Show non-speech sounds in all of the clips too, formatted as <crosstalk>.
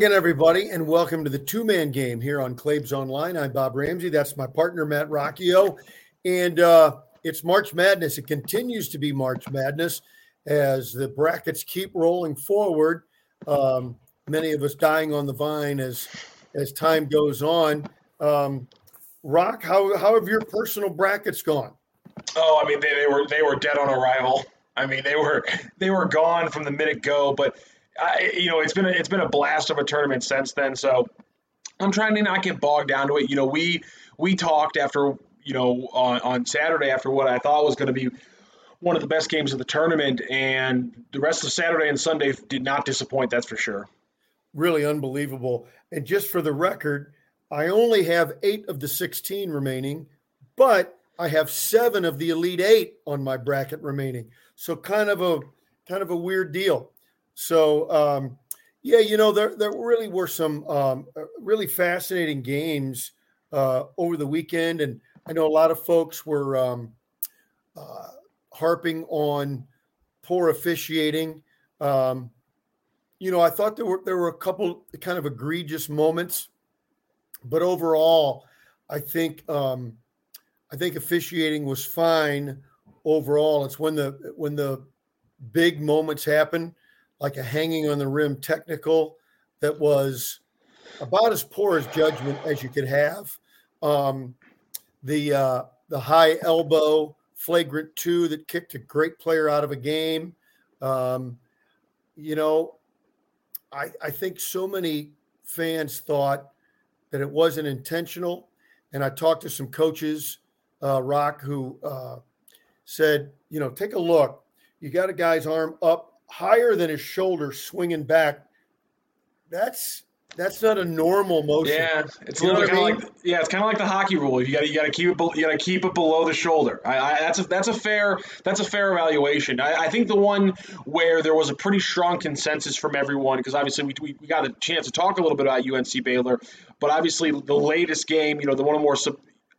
Again, everybody, and welcome to the two man game here on Claibs Online. I'm Bob Ramsey. That's my partner, Matt Rocchio. And uh, it's March Madness. It continues to be March Madness as the brackets keep rolling forward. Um, many of us dying on the vine as as time goes on. Um, Rock, how, how have your personal brackets gone? Oh, I mean, they, they were they were dead on arrival. I mean, they were they were gone from the minute go. But I, you know, it's been a, it's been a blast of a tournament since then. So I'm trying to not get bogged down to it. You know, we we talked after you know on, on Saturday after what I thought was going to be one of the best games of the tournament, and the rest of Saturday and Sunday did not disappoint. That's for sure. Really unbelievable. And just for the record, I only have eight of the 16 remaining, but I have seven of the Elite Eight on my bracket remaining. So kind of a kind of a weird deal. So um, yeah, you know there there really were some um, uh, really fascinating games uh, over the weekend, and I know a lot of folks were um, uh, harping on poor officiating. Um, you know, I thought there were there were a couple kind of egregious moments, but overall, I think um, I think officiating was fine overall. It's when the when the big moments happen like a hanging on the rim technical that was about as poor as judgment as you could have. Um, the uh, the high elbow flagrant two that kicked a great player out of a game. Um, you know, I I think so many fans thought that it wasn't intentional, and I talked to some coaches, uh, Rock, who uh, said, you know, take a look. You got a guy's arm up higher than his shoulder swinging back. That's that's not a normal motion. Yeah, it's a little kind of like yeah, it's kind of like the hockey rule. You got you got to keep it you got to keep it below the shoulder. I, I, that's a that's a fair that's a fair evaluation. I, I, think the one where there was a pretty strong consensus from everyone because obviously we, we, we got a chance to talk a little bit about UNC Baylor, but obviously the latest game, you know, the one of the more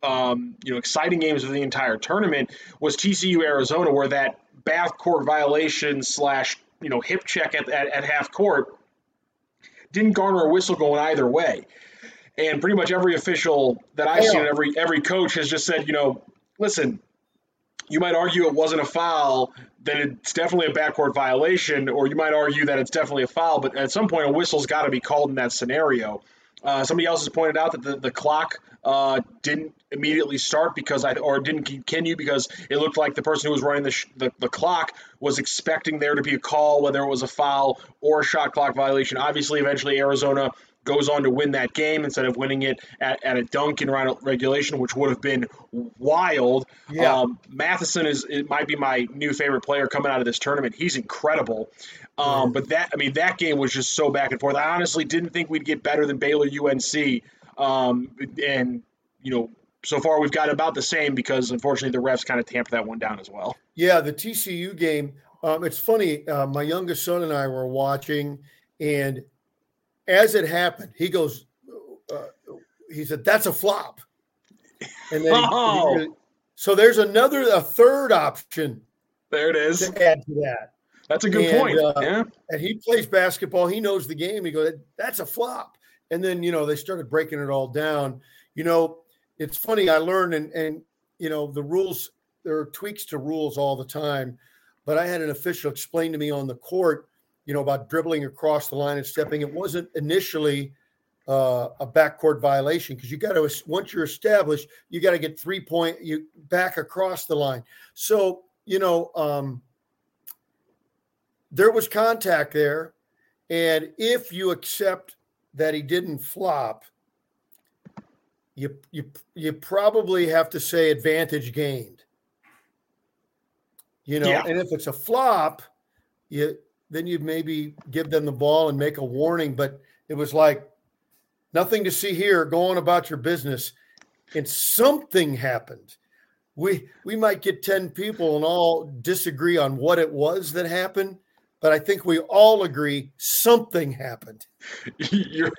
um, you know exciting games of the entire tournament was TCU Arizona, where that backcourt violation slash you know hip check at, at, at half court didn't garner a whistle going either way. And pretty much every official that I've seen, every every coach has just said, you know, listen, you might argue it wasn't a foul, then it's definitely a backcourt violation, or you might argue that it's definitely a foul, but at some point a whistle's got to be called in that scenario. Uh, somebody else has pointed out that the, the clock uh, didn't immediately start because I or didn't continue because it looked like the person who was running the, sh- the, the clock was expecting there to be a call, whether it was a foul or a shot clock violation. Obviously, eventually Arizona goes on to win that game instead of winning it at, at a dunk in regulation, which would have been wild. Yeah. Um, Mathurin is it might be my new favorite player coming out of this tournament. He's incredible. Um, But that I mean that game was just so back and forth. I honestly didn't think we'd get better than Baylor UNC. Um, and you know so far we've got about the same because unfortunately the refs kind of tamped that one down as well. Yeah, the TCU game. Um, it's funny. Uh, my youngest son and I were watching, and as it happened, he goes, uh, he said, "That's a flop," and then <laughs> oh. he, so there's another, a third option. There it is. To add to that. That's a good and, point. Uh, yeah. And he plays basketball. He knows the game. He goes, "That's a flop." And then you know they started breaking it all down. You know, it's funny. I learned and and you know the rules. There are tweaks to rules all the time, but I had an official explain to me on the court you know, about dribbling across the line and stepping. It wasn't initially uh, a backcourt violation because you got to once you're established, you got to get three point you back across the line. So you know, um, there was contact there, and if you accept that he didn't flop, you you you probably have to say advantage gained. You know, yeah. and if it's a flop, you then you'd maybe give them the ball and make a warning. But it was like nothing to see here. Go on about your business. And something happened. We we might get 10 people and all disagree on what it was that happened, but I think we all agree something happened. <laughs> You're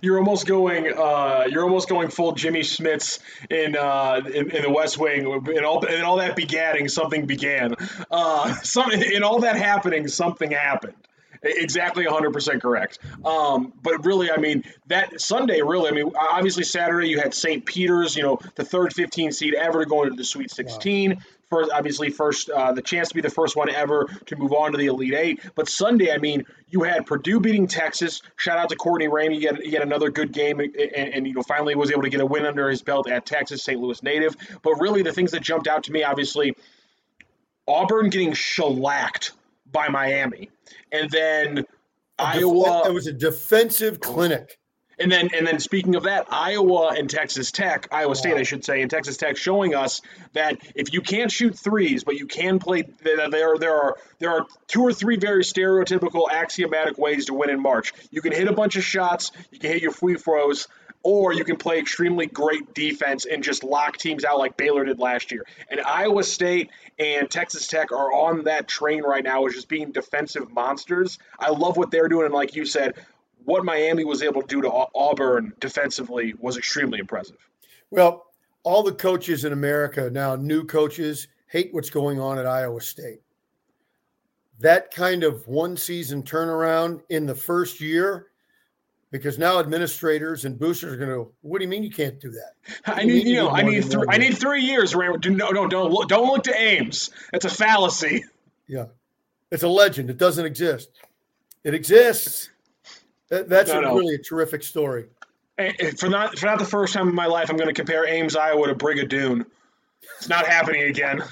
you're almost going uh, you're almost going full Jimmy Smits in, uh, in, in the West Wing and all and all that begatting something began uh, some in all that happening something happened Exactly 100% correct. Um, but really, I mean, that Sunday, really, I mean, obviously Saturday you had St. Peter's, you know, the third 15 seed ever to go into the Sweet 16. Wow. First, obviously, first uh, the chance to be the first one ever to move on to the Elite Eight. But Sunday, I mean, you had Purdue beating Texas. Shout out to Courtney Ramey. He had, he had another good game, and, and, you know, finally was able to get a win under his belt at Texas, St. Louis native. But really, the things that jumped out to me, obviously, Auburn getting shellacked by Miami, and then Iowa. It was a defensive clinic. And then, and then, speaking of that, Iowa and Texas Tech, Iowa State. I should say, and Texas Tech, showing us that if you can't shoot threes, but you can play, there, there are there are two or three very stereotypical, axiomatic ways to win in March. You can hit a bunch of shots, you can hit your free throws, or you can play extremely great defense and just lock teams out like Baylor did last year. And Iowa State and Texas Tech are on that train right now, which is being defensive monsters. I love what they're doing, and like you said, what Miami was able to do to Auburn defensively was extremely impressive. Well, all the coaches in America now, new coaches, hate what's going on at Iowa State. That kind of one season turnaround in the first year because now administrators and boosters are going to. What do you mean you can't do that? I need you know I need three I need three years. No no don't look don't look to Ames. It's a fallacy. Yeah, it's a legend. It doesn't exist. It exists. That, that's no, a, no. really a terrific story. For not for not the first time in my life, I'm going to compare Ames, Iowa to Brigadoon. It's not happening again.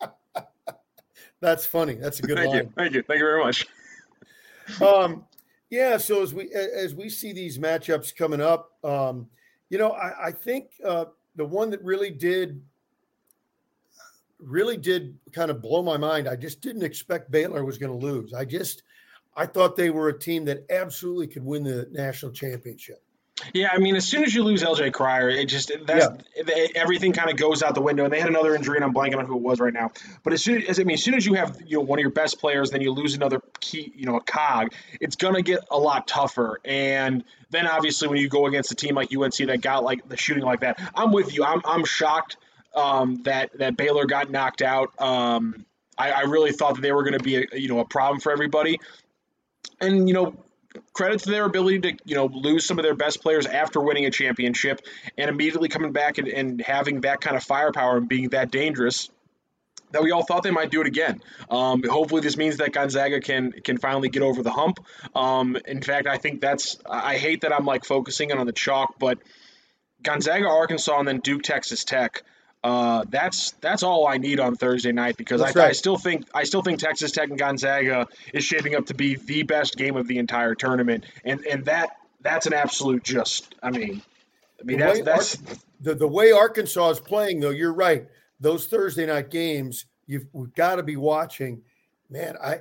<laughs> that's funny. That's a good Thank line. You. Thank you. Thank you very much. Um, yeah. So as we as we see these matchups coming up, um, you know, I, I think uh, the one that really did really did kind of blow my mind. I just didn't expect Baylor was going to lose. I just I thought they were a team that absolutely could win the national championship. Yeah, I mean, as soon as you lose LJ Cryer, it just that's yeah. everything kind of goes out the window. And they had another injury, and I'm blanking on who it was right now. But as soon as I mean, as soon as you have you know one of your best players, then you lose another key, you know, a cog. It's gonna get a lot tougher. And then obviously when you go against a team like UNC that got like the shooting like that, I'm with you. I'm I'm shocked um, that that Baylor got knocked out. Um, I, I really thought that they were going to be a, you know a problem for everybody and you know credit to their ability to you know lose some of their best players after winning a championship and immediately coming back and, and having that kind of firepower and being that dangerous that we all thought they might do it again. Um, hopefully, this means that Gonzaga can can finally get over the hump. Um, in fact, I think that's. I hate that I'm like focusing on the chalk, but Gonzaga, Arkansas, and then Duke, Texas Tech. Uh, that's that's all I need on Thursday night because I, right. I, still think I still think Texas Tech and Gonzaga is shaping up to be the best game of the entire tournament, and and that that's an absolute just. I mean, I mean the that's that's the the way Arkansas is playing though. You're right. Those Thursday night games, you've we've got to be watching. Man, I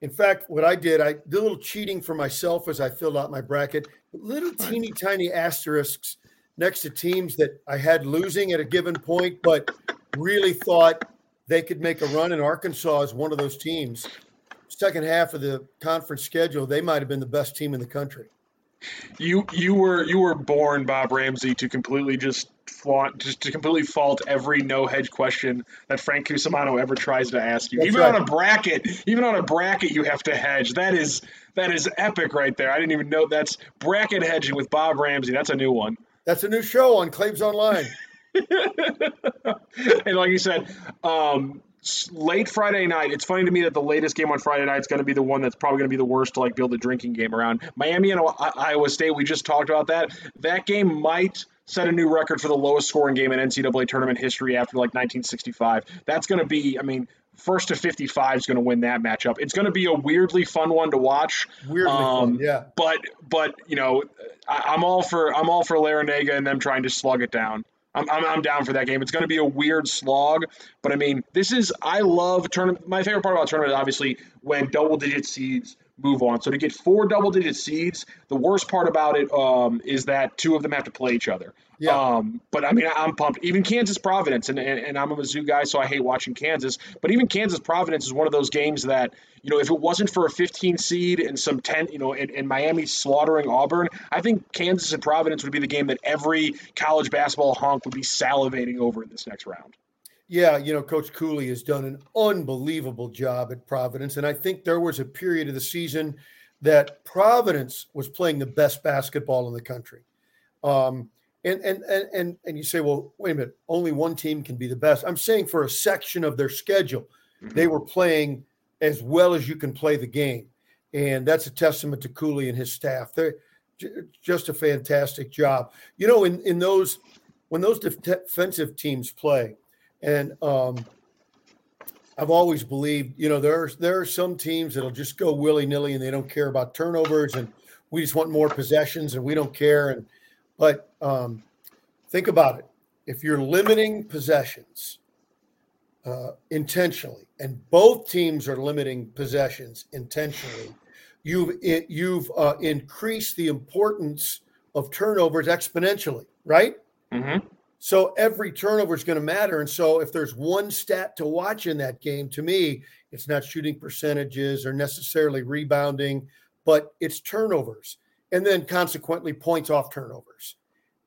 in fact, what I did, I did a little cheating for myself as I filled out my bracket. Little teeny tiny asterisks next to teams that I had losing at a given point, but really thought they could make a run. And Arkansas is one of those teams. Second half of the conference schedule, they might have been the best team in the country. You you were you were born Bob Ramsey to completely just flaunt just to completely fault every no hedge question that Frank Cusimano ever tries to ask you. That's even right. on a bracket, even on a bracket, you have to hedge. That is that is epic right there. I didn't even know that's bracket hedging with Bob Ramsey. That's a new one. That's a new show on Claims Online. <laughs> and like you said, um, late Friday night. It's funny to me that the latest game on Friday night is going to be the one that's probably going to be the worst to like build a drinking game around. Miami and Iowa State. We just talked about that. That game might set a new record for the lowest scoring game in NCAA tournament history after like 1965. That's going to be, I mean, first to 55 is going to win that matchup. It's going to be a weirdly fun one to watch. Weirdly um, fun, yeah. But but you know, I, am all for I'm all for Larrañaga and them trying to slug it down. I'm, I'm, I'm down for that game. It's going to be a weird slog, but I mean, this is I love tournament. My favorite part about tournament is obviously when double digit seeds move on. So to get four double digit seeds, the worst part about it um, is that two of them have to play each other. Yeah. Um, but I mean, I'm pumped. Even Kansas Providence, and, and, and, I'm a Mizzou guy, so I hate watching Kansas. But even Kansas Providence is one of those games that, you know, if it wasn't for a 15 seed and some 10, you know, and, and Miami slaughtering Auburn, I think Kansas and Providence would be the game that every college basketball honk would be salivating over in this next round. Yeah, you know, Coach Cooley has done an unbelievable job at Providence. And I think there was a period of the season that Providence was playing the best basketball in the country. Um, and, and and and and you say, well, wait a minute, only one team can be the best. I'm saying for a section of their schedule, mm-hmm. they were playing as well as you can play the game, and that's a testament to Cooley and his staff. They're just a fantastic job. You know, in in those when those defensive teams play, and um, I've always believed, you know, there are, there are some teams that'll just go willy nilly and they don't care about turnovers and we just want more possessions and we don't care. And but um, think about it: if you're limiting possessions uh, intentionally, and both teams are limiting possessions intentionally, you've it, you've uh, increased the importance of turnovers exponentially, right? Mm-hmm. So every turnover is going to matter. And so if there's one stat to watch in that game, to me, it's not shooting percentages or necessarily rebounding, but it's turnovers. And then consequently points off turnovers.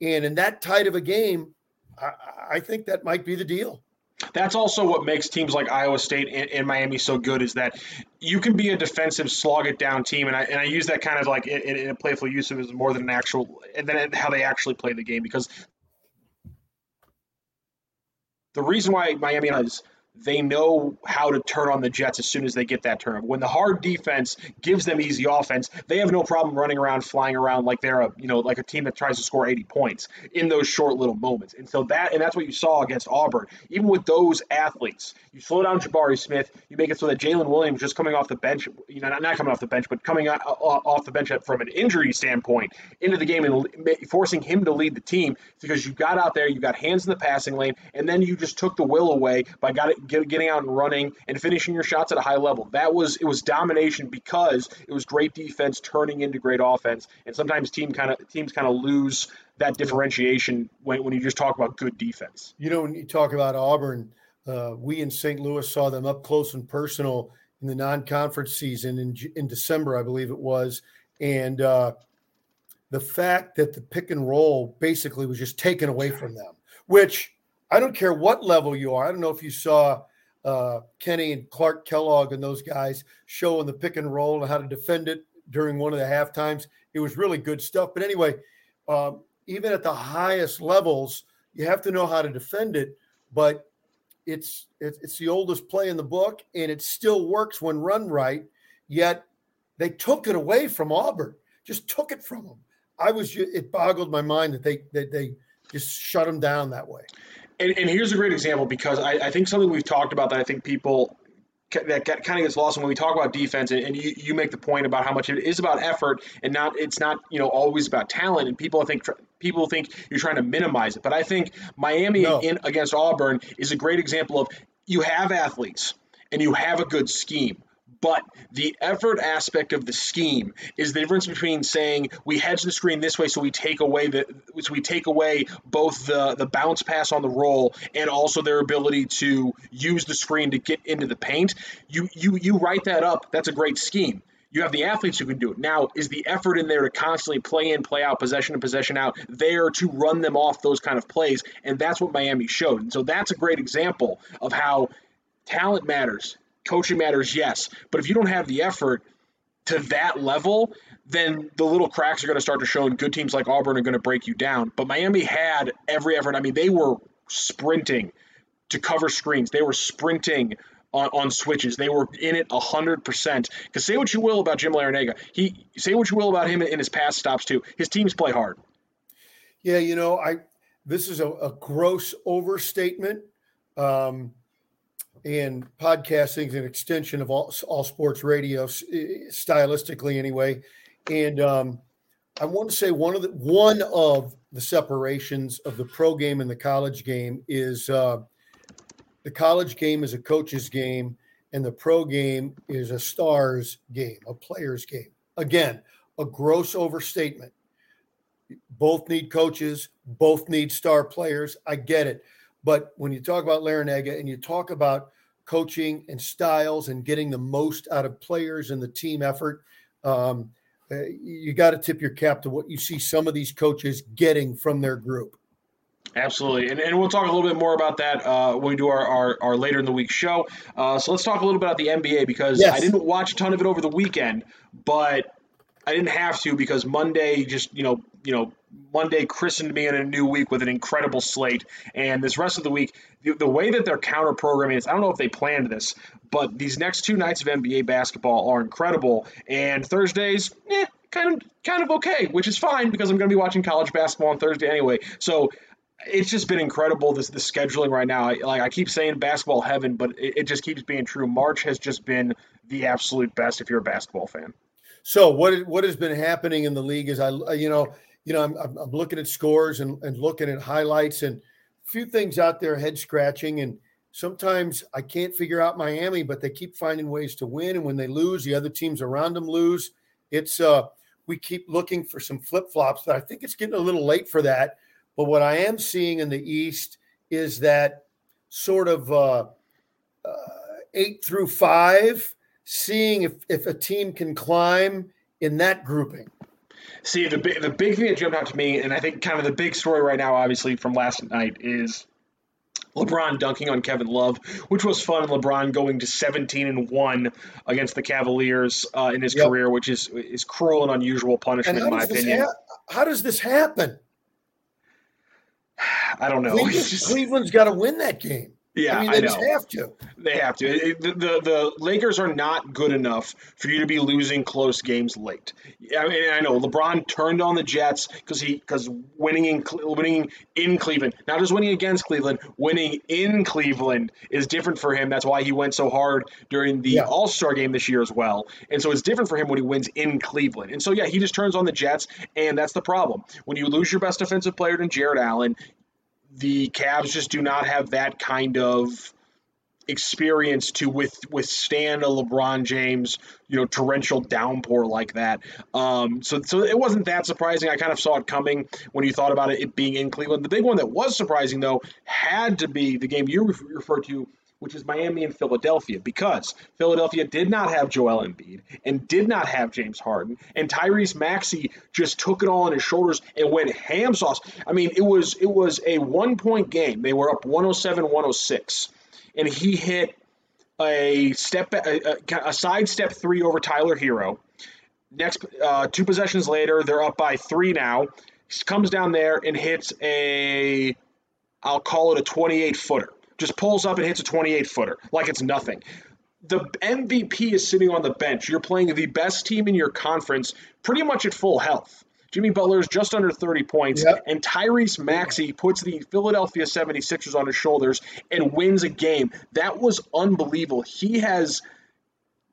And in that tight of a game, I, I think that might be the deal. That's also what makes teams like Iowa State and, and, Miami so good is that you can be a defensive slog it down team, and I and I use that kind of like in, in a playful use of it more than an actual, and then how they actually play the game because the reason why Miami has they know how to turn on the Jets as soon as they get that turnover. When the hard defense gives them easy offense, they have no problem running around, flying around like they're a you know like a team that tries to score 80 points in those short little moments. And so that and that's what you saw against Auburn. Even with those athletes, you slow down Jabari Smith, you make it so that Jalen Williams just coming off the bench, you know, not, coming off the bench, but coming uh, uh, off the bench from an injury standpoint into the game and forcing him to lead the team because you got out there, you got hands in the passing lane, and then you just took the will away by got it get, getting out and running and finishing your shots at a high level. That was it was domination because it was great defense turning into great offense. And sometimes team kind of teams kind of lose that differentiation when, when you just talk about good defense. You know, when you talk about Auburn, uh, we in St. Louis saw them up close and personal in the non-conference season in in December, I believe it was, and uh, the fact that the pick and roll basically was just taken away from them, which I don't care what level you are. I don't know if you saw uh, Kenny and Clark Kellogg and those guys showing the pick and roll and how to defend it during one of the half times. It was really good stuff. But anyway, um, even at the highest levels, you have to know how to defend it. But it's it's the oldest play in the book, and it still works when run right. Yet they took it away from Auburn, just took it from them. I was it boggled my mind that they that they just shut them down that way. And, and here's a great example because I, I think something we've talked about that I think people that kind of gets lost when we talk about defense and, and, you, you make the point about how much it is about effort and not it's not you know always about talent and people I think people think you're trying to minimize it but i think miami no. in against auburn is a great example of you have athletes and you have a good scheme but the effort aspect of the scheme is the difference between saying we hedge the screen this way, so we take away the so we take away both the the bounce pass on the roll and also their ability to use the screen to get into the paint. You you you write that up. That's a great scheme. You have the athletes who can do it. Now, is the effort in there to constantly play in, play out, possession and possession out, there to run them off those kind of plays? And that's what Miami showed. And so that's a great example of how talent matters coaching matters, yes. But if you don't have the effort to that level, then the little cracks are going to start to show, and good teams like Auburn are going to break you down. But Miami had every effort. I mean, they were sprinting to cover screens, they were sprinting. On, on switches, they were in it hundred percent. Because say what you will about Jim Larrañaga, he say what you will about him in his pass stops too. His teams play hard. Yeah, you know, I this is a, a gross overstatement. Um, and podcasting is an extension of all, all sports radio stylistically anyway. And um, i want to say one of the one of the separations of the pro game and the college game is uh, the college game is a coach's game and the pro game is a star's game a player's game. Again a gross overstatement. Both need coaches both need star players. I get it but when you talk about Larrañaga and you talk about coaching and styles and getting the most out of players and the team effort, um, uh, you got to tip your cap to what you see some of these coaches getting from their group. Absolutely, and, and we'll talk a little bit more about that uh, when we do our, our, our, later in the week show. Uh, so let's talk a little bit about the NBA because yes. I didn't watch a ton of it over the weekend, but I didn't have to because Monday just you know you know Monday christened me in a new week with an incredible slate, and this rest of the week, the, the way that their counter programming is, I don't know if they planned this, but these next two nights of NBA basketball are incredible, and Thursdays, eh, kind of kind of okay, which is fine because I'm going to be watching college basketball on Thursday anyway. So it's just been incredible this the scheduling right now. I, like I keep saying basketball heaven, but it, it, just keeps being true. March has just been the absolute best if you're a basketball fan. So what what has been happening in the league is I you know you know I'm, I'm looking at scores and, and looking at highlights and a few things out there head scratching and sometimes I can't figure out Miami, but they keep finding ways to win and when they lose, the other teams around them lose. It's uh we keep looking for some flip flops, but I think it's getting a little late for that. But what I am seeing in the East is that sort of uh, uh, eight through five seeing if, if a team can climb in that grouping. See, the big, the big thing that jumped out to me, and I think kind of the big story right now, obviously, from last night is LeBron dunking on Kevin Love, which was fun. LeBron going to 17 and 1 against the Cavaliers uh, in his yep. career, which is is cruel and unusual punishment, in my opinion. Ha- how does this happen? <sighs> I don't know. Cleveland. <laughs> Cleveland's got to win that game. Yeah, I mean, they I just have to. They have to. It, the, the, the Lakers are not good enough for you to be losing close games late. I mean, I know LeBron turned on the Jets because he because winning in winning in Cleveland, not just winning against Cleveland, winning in Cleveland is different for him. That's why he went so hard during the yeah. All Star game this year as well. And so it's different for him when he wins in Cleveland. And so yeah, he just turns on the Jets, and that's the problem. When you lose your best defensive player than Jarrett Allen, the Cavs just do not have that kind of experience to with, withstand a LeBron James, you know, torrential downpour like that. Um, so, so it wasn't that surprising. I kind of saw it coming when you thought about it, it being in Cleveland. The big one that was surprising though had to be the game you referred to which is Miami and Philadelphia, because Philadelphia did not have Joel Embiid and did not have James Harden, and Tyrese Maxey just took it all on his shoulders and went ham sauce. I mean, it was it was a one point game. They were up 107-106, and he hit a step a, a side step three over Tyler Herro. Next, uh, two possessions later, they're up by three now. He comes down there and hits a, I'll call it a 28 footer just pulls up and hits a 28 footer like it's nothing. The MVP is sitting on the bench. You're playing the best team in your conference pretty much at full health. Jimmy Butler is just under 30 points, yep. and Tyrese Maxey puts the Philadelphia 76ers on his shoulders and wins a game. That was unbelievable. He has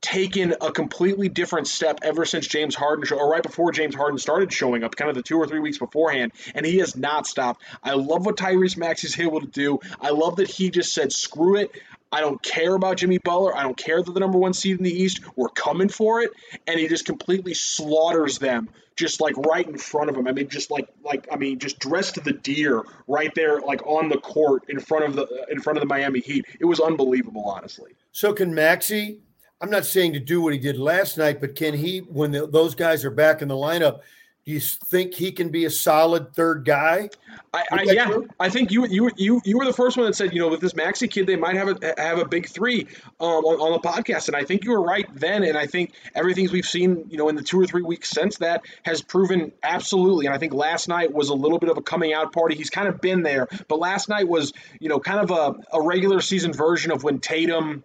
taken a completely different step ever since James Harden show, or right before James Harden started showing up, kind of the two or three weeks beforehand, and he has not stopped. I love what Tyrese Maxey's able to do. I love that he just said, "Screw it." I don't care about Jimmy Butler. I don't care that the number one seed in the East. We're coming for it, and he just completely slaughters them, just like right in front of him. I mean, just like like I mean, just dressed the deer right there, like on the court in front of the in front of the Miami Heat. It was unbelievable, honestly. So can Maxey I'm not saying to do what he did last night, but can he, when the, those guys are back in the lineup, do you think he can be a solid third guy? I, I yeah, true? I think you you you you were the first one that said you know with this Maxey kid they might have a have a big three um, on, on, the podcast, and I think you were right then, and I think everything we've seen you know in the two or three weeks since that has proven absolutely, and I think last night was a little bit of a coming out party. He's kind of been there, but last night was you know kind of a, a regular season version of when Tatum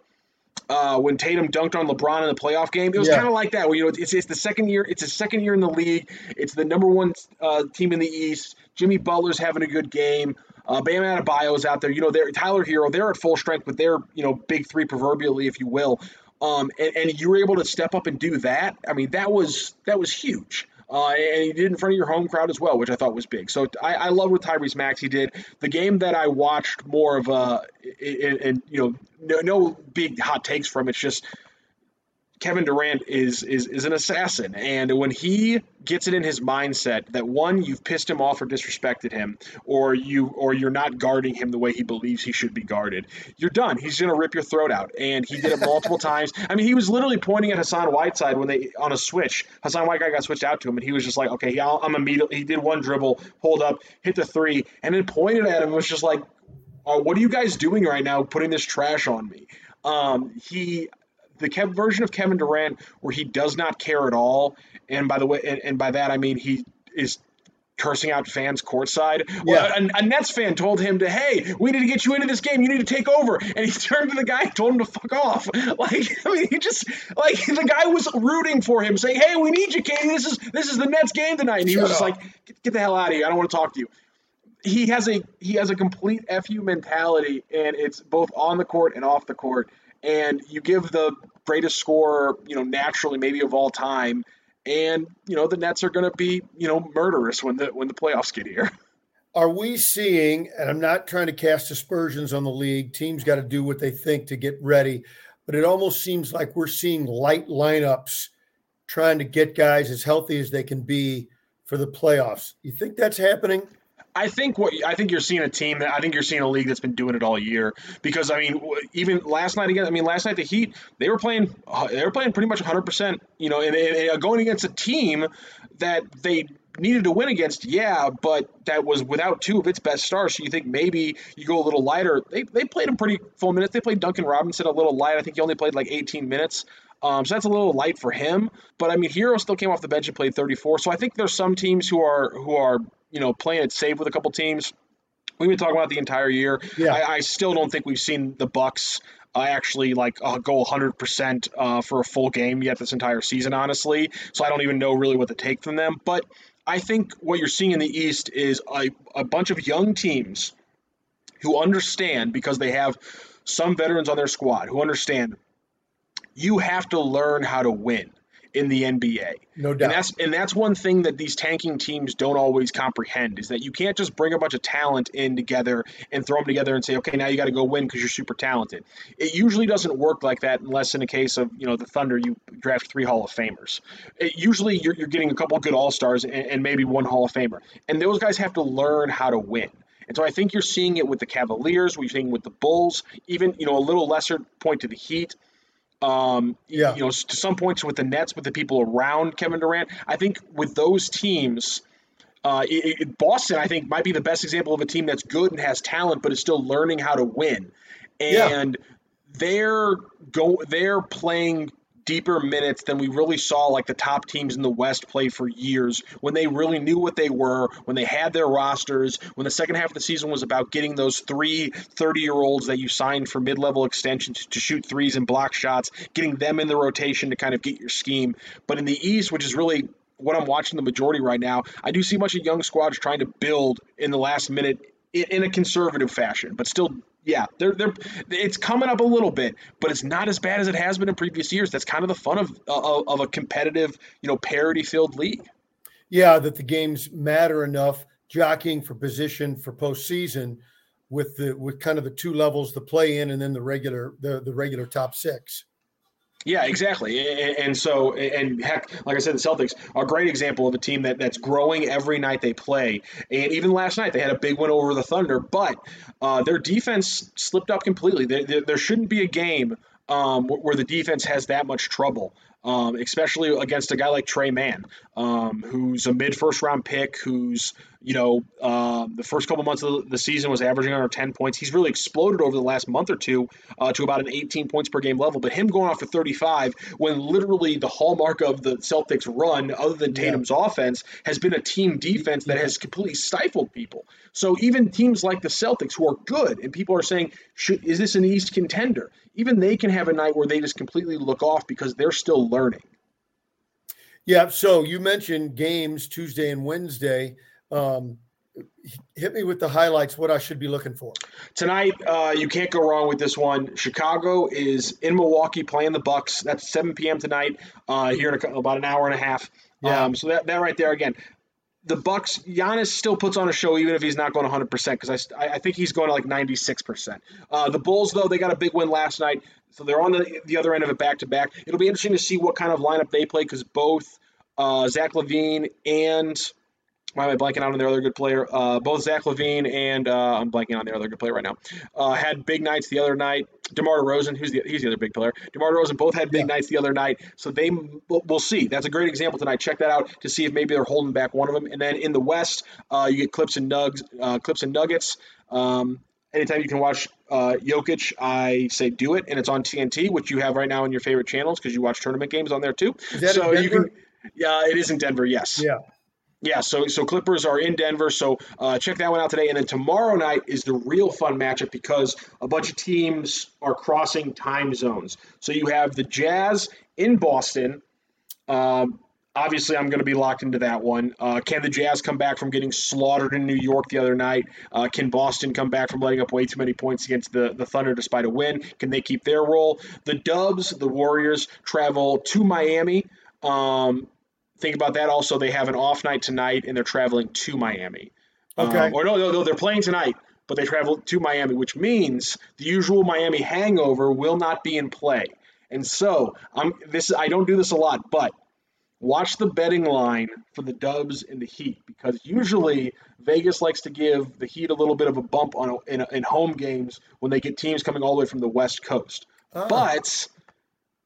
uh, when Tatum dunked on LeBron in the playoff game. It was yeah. kind of like that. Where you know it's, it's the second year. It's a second year in the league. It's the number one uh, team in the East. Jimmy Butler's having a good game. Uh, Bam Adebayo's out there. You know, they're Tyler Herro. They're at full strength, but they're you know big three proverbially, if you will. Um, and, and you were able to step up and do that. I mean, that was that was huge. Uh, and he did in front of your home crowd as well, which I thought was big. So I, I love what Tyrese Maxey did. The game that I watched more of, uh, and, and you know, no, no big hot takes from. It's just Kevin Durant is is is an assassin, and when he gets it in his mindset that one, you've pissed him off or disrespected him, or you or you're not guarding him the way he believes he should be guarded, you're done. He's gonna rip your throat out, and he did it multiple <laughs> times. I mean, he was literally pointing at Hassan Whiteside when they on a switch. Hassan Whiteside got switched out to him, and he was just like, okay, I'm immediately. He did one dribble, pulled up, hit the three, and then pointed at him. was just like, oh, what are you guys doing right now, putting this trash on me? Um, he the Kev version of Kevin Durant where he does not care at all, and by the way, and, and by that I mean he is cursing out fans courtside. Yeah. Well, a, a, Nets fan told him to, hey, we need to get you into this game. You need to take over. And he <laughs> turned to the guy and told him to fuck off. <laughs> Like, I mean, he just like the guy was rooting for him, saying, hey, we need you, Katie. This is this is the Nets game tonight. And he Shut was just like, get, get the hell out of here. I don't want to talk to you. He has a he has a complete fu mentality, and it's both on the court and off the court. And you give the greatest scorer, you know, naturally maybe of all time. And you know the Nets are going to be you know murderous when the when the playoffs get here. <laughs> Are we seeing? And I'm not trying to cast aspersions on the league. Teams got to do what they think to get ready, but it almost seems like we're seeing light lineups trying to get guys as healthy as they can be for the playoffs. You think that's happening? I think what I think you're seeing a team that I think you're seeing a league that's been doing it all year because I mean even last night again I mean last night the Heat they were playing uh, they were playing pretty much 100 percent you know and, and, going against a team that they needed to win against yeah but that was without two of its best stars. So you think maybe you go a little lighter. They, they played him pretty full minutes. They played Duncan Robinson a little light. I think he only played like 18 minutes. Um, so that's a little light for him. But I mean, Herro still came off the bench and played 34. So I think there's some teams who are who are you know, playing it safe with a couple teams. We've been talking about the entire year. Yeah. I, I still don't think we've seen the Bucks uh, actually like uh, go 100% uh, for a full game yet this entire season, honestly. So I don't even know really what to take from them. But I think what you're seeing in the East is a, a bunch of young teams who understand because they have some veterans on their squad who understand you have to learn how to win in the NBA. No doubt. And that's and that's one thing that these tanking teams don't always comprehend is that you can't just bring a bunch of talent in together and throw them together and say, okay, now you got to go win because you're super talented. It usually doesn't work like that unless in a case of you know the Thunder, you draft three Hall of Famers. It, usually you're, you're getting a couple good All Stars and, and maybe one Hall of Famer, and those guys have to learn how to win. And so I think you're seeing it with the Cavaliers, we're seeing with the Bulls, even you know a little lesser point to the Heat. Um, yeah. You know, to some points with the Nets, with the people around Kevin Durant. I think with those teams, uh, it, it, Boston, I think, might be the best example of a team that's good and has talent, but is still learning how to win. And yeah. they're go they're playing deeper minutes than we really saw like the top teams in the West play for years when they really knew what they were, when they had their rosters, when the second half of the season was about getting those three 30 year olds that you signed for mid level extensions to shoot threes and block shots, getting them in the rotation to kind of get your scheme. But in the East, which is really what I'm watching the majority right now, I do see much of young squads trying to build in the last minute in a conservative fashion, but still yeah, they're they're it's coming up a little bit, but it's not as bad as it has been in previous years. That's kind of the fun of of, of a competitive, you know, parity filled league. Yeah, that the games matter enough, jockeying for position for postseason, with the with kind of the two levels, the play in and then the regular the the regular top six. Yeah, exactly. And, so, and heck, like I said, the Celtics are a great example of a team that, that's growing every night they play. And even last night, they had a big win over the Thunder, but uh, their defense slipped up completely. There, there, there shouldn't be a game um, where the defense has that much trouble um, especially against a guy like Tre Mann, um, who's a mid first round pick, who's you know uh, the first couple months of the season was averaging under 10 points. He's really exploded over the last month or two uh, to about an 18 points per game level. But him going off for 35 when literally the hallmark of the Celtics run, other than Tatum's yeah. offense, has been a team defense that has completely stifled people. So even teams like the Celtics, who are good, and people are saying, is this an East contender? Even they can have a night where they just completely look off because they're still learning. Yeah. So you mentioned games Tuesday and Wednesday. Um, hit me with the highlights. What I should be looking for tonight. Uh, you can't go wrong with this one. Chicago is in Milwaukee playing the Bucks. That's 7 p.m. tonight. Uh, here in a, about an hour and a half. Yeah. Um, so that, that right there again. The Bucks, Giannis still puts on a show even if he's not going 100 percent because I, I think he's going to like 96 percent. Uh, the Bulls though they got a big win last night. So they're on the, the other end of it back to back. It'll be interesting to see what kind of lineup they play because both uh, Zach LaVine and why am I blanking out on their other good player? Uh, both Zach LaVine and uh, I'm blanking on their other good player right now. Uh, had big nights the other night. DeMar DeRozan, who's the he's the other big player. DeMar DeRozan both had big yeah. nights the other night. So they we'll see. That's a great example tonight. Check that out to see if maybe they're holding back one of them. And then in the West, uh, you get Clips and Nugs, uh, Clips and Nuggets. Um, anytime you can watch uh, Jokic, I say do it, and it's on TNT, which you have right now in your favorite channels because you watch tournament games on there too. so you can. Yeah, it is in Denver. Yes. Yeah. Yeah, so so Clippers are in Denver, so uh, check that one out today. And then tomorrow night is the real fun matchup because a bunch of teams are crossing time zones. So you have the Jazz in Boston. Um, obviously, I'm going to be locked into that one. Uh, can the Jazz come back from getting slaughtered in New York the other night? Uh, can Boston come back from letting up way too many points against the, the Thunder despite a win? Can they keep their role? The Dubs, the Warriors, travel to Miami. Um, think about that. Also, they have an off night tonight, and they're traveling to Miami. Okay. Um, or no, no, no, they're playing tonight, but they travel to Miami, which means the usual Miami hangover will not be in play. And so, I'm this. I don't do this a lot, but watch the betting line for the Dubs and the Heat because usually Vegas likes to give the Heat a little bit of a bump on a, in, a, in, home games when they get teams coming all the way from the West Coast. Ah. But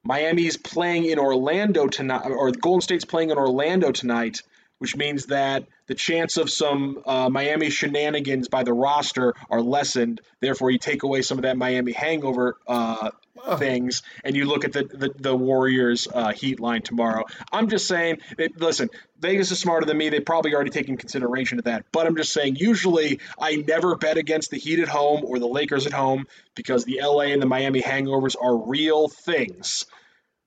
Miami's playing in Orlando tonight, or Golden State's playing in Orlando tonight, which means that the chance of some uh, Miami shenanigans by the roster are lessened. Therefore, you take away some of that Miami hangover uh, oh. things, and you look at the the, the Warriors uh, Heat line tomorrow. I'm just saying, listen, Vegas is smarter than me. They probably already taken consideration of that. But I'm just saying, usually I never bet against the Heat at home or the Lakers at home because the LA and the Miami hangovers are real things.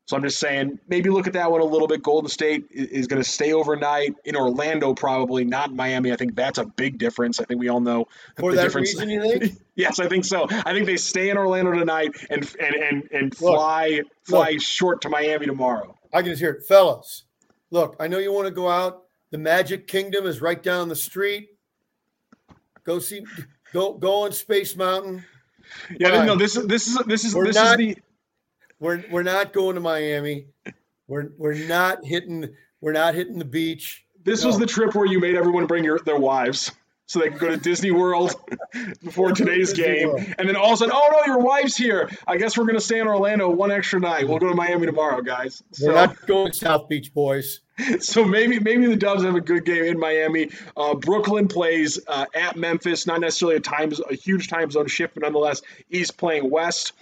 So I'm just saying, maybe look at that one a little bit. Golden State is going to stay overnight in Orlando, probably not Miami. I think that's a big difference. I think we all know for the that difference. reason. You think? <laughs> yes, I think so. I think they stay in Orlando tonight and and and and fly look, fly look, short to Miami tomorrow. I can just hear it, fellas. Look, I know you want to go out. The Magic Kingdom is right down the street. Go see, go go on Space Mountain. Yeah, no, this is this is this is We're this not, is the we're we're not going to Miami. We're we're not hitting we're not hitting the beach. This no. was the trip where you made everyone bring your, their wives so they could go to Disney World <laughs> before today's game. World. And then all of a sudden, oh no, your wife's here. I guess we're going to stay in Orlando one extra night. We'll go to Miami tomorrow, guys. So, we're not going South Beach, boys. <laughs> So maybe maybe the Dubs have a good game in Miami. Uh, Brooklyn plays uh, at Memphis, not necessarily a time a huge time zone shift, but nonetheless, East playing West.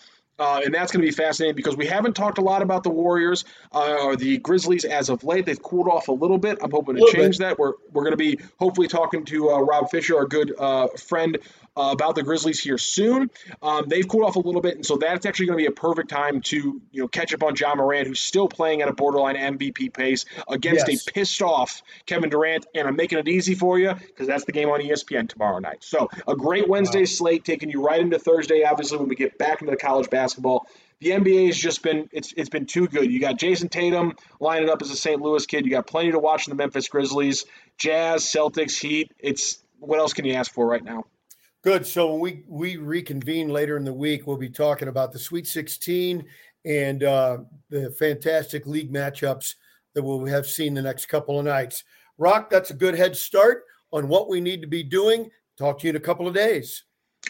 Uh, and that's going to be fascinating because we haven't talked a lot about the Warriors uh, or the Grizzlies as of late. They've cooled off a little bit. I'm hoping to change bit. that. We're, we're going to be hopefully talking to uh, Rob Fisher, our good uh, friend uh, about the Grizzlies here soon. Um, they've cooled off a little bit, and so that's actually going to be a perfect time to you know catch up on Ja Morant, who's still playing at a borderline MVP pace against yes. a pissed off Kevin Durant. And I'm making it easy for you because that's the game on ESPN tomorrow night. So a great Wednesday wow. slate taking you right into Thursday, obviously when we get back into the college basketball the NBA has just been it's it's been too good. You got Jayson Tatum lining up as a St. Louis kid. You got plenty to watch in the Memphis Grizzlies, Jazz, Celtics, Heat. It's what else can you ask for right now? Good. So when we we reconvene later in the week, we'll be talking about the Sweet 16 and uh, the fantastic league matchups that we'll have seen the next couple of nights. Rock, that's a good head start on what we need to be doing. Talk to you in a couple of days.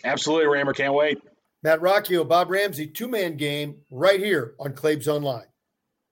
Absolutely, Rammer. Can't wait. Matt Rocchio, Bob Ramsey, two man game right here on Claibs Online.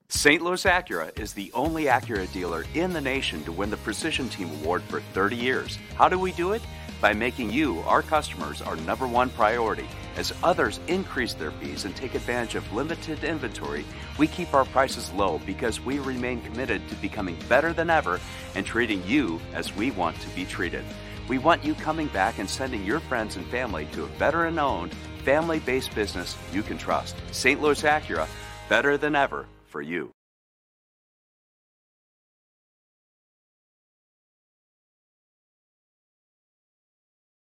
St. Louis Acura is the only Acura dealer in the nation to win the Precision Team Award for 30 years. How do we do it? By making you, our customers, our number one priority. As others increase their fees and take advantage of limited inventory, we keep our prices low because we remain committed to becoming better than ever and treating you as we want to be treated. We want you coming back and sending your friends and family to a veteran owned, family based business you can trust. St. Louis Acura, better than ever for you.